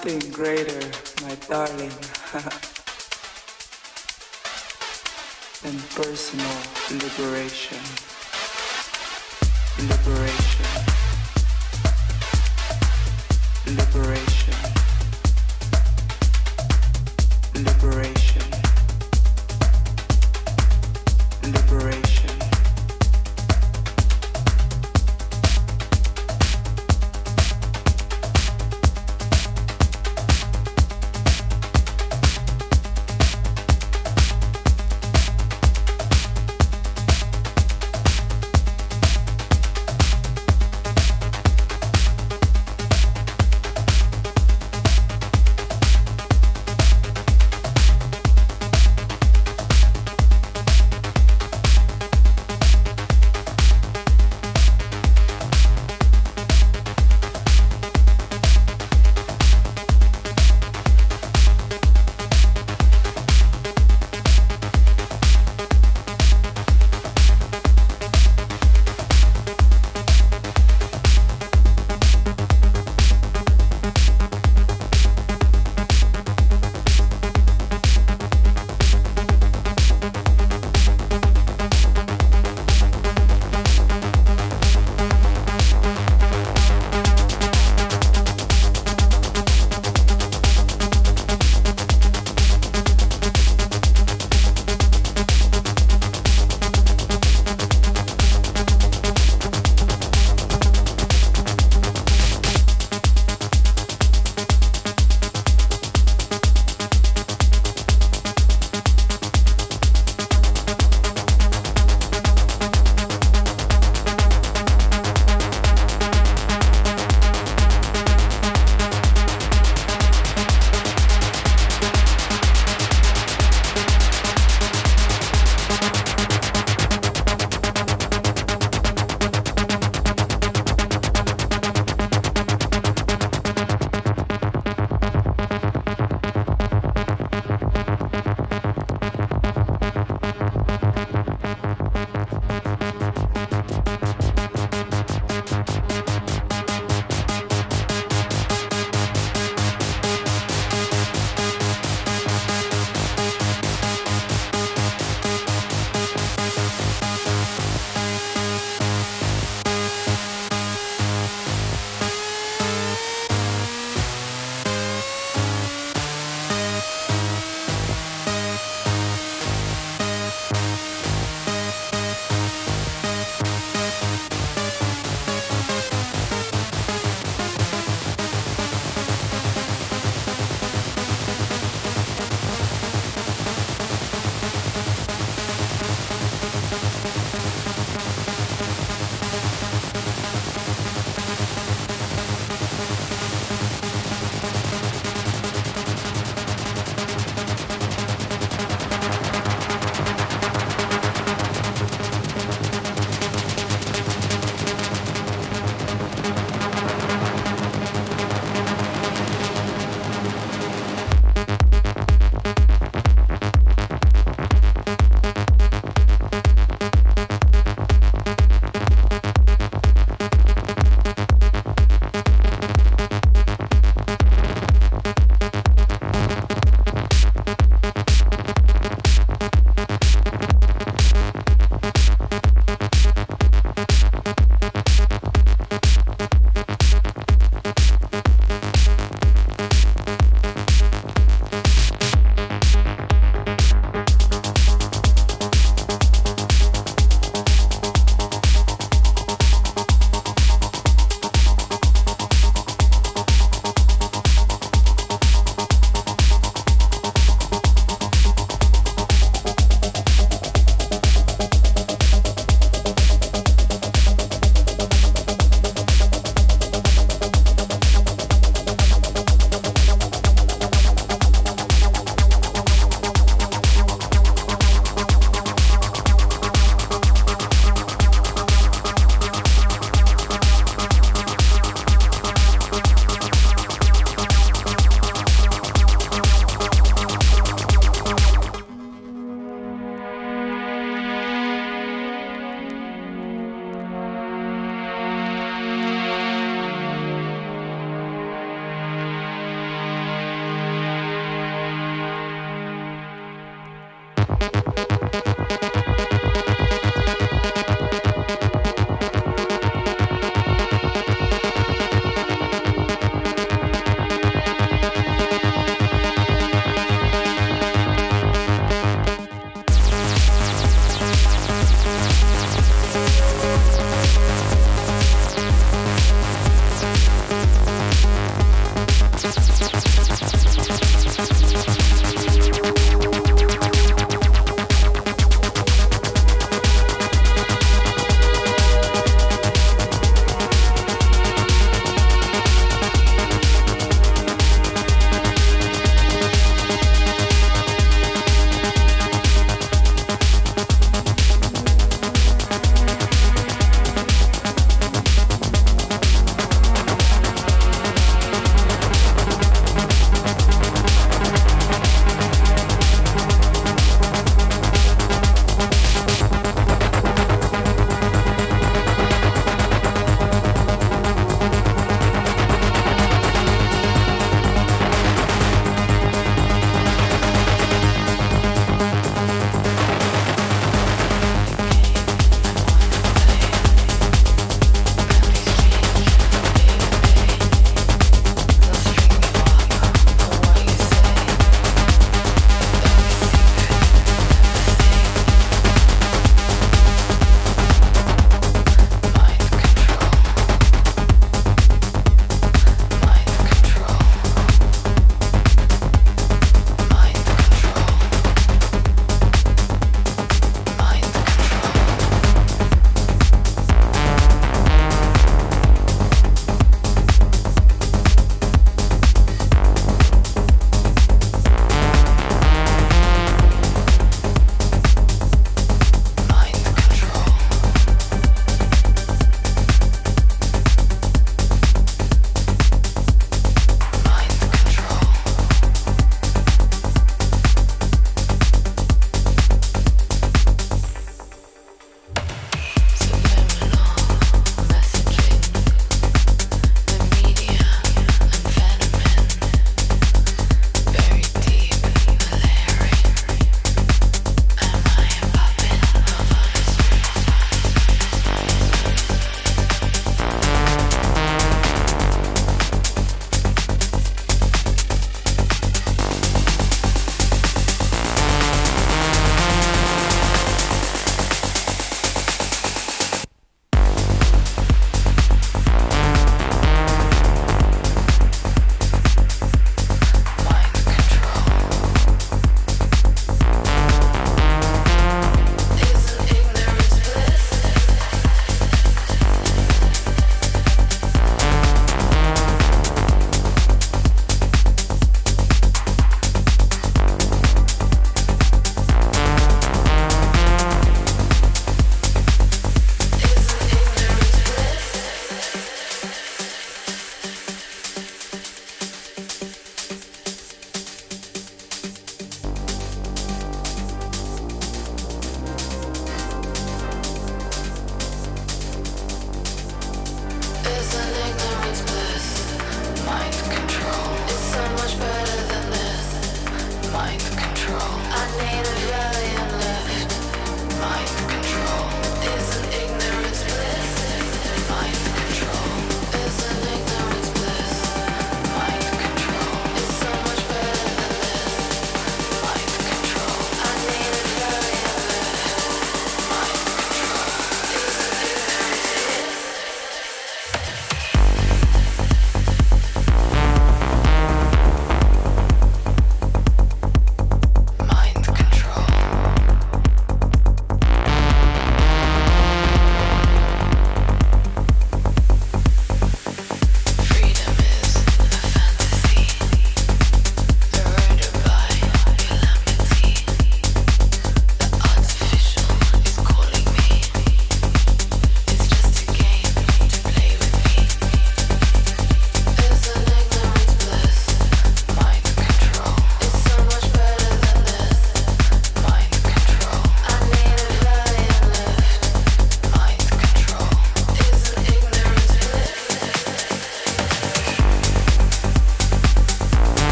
Something greater,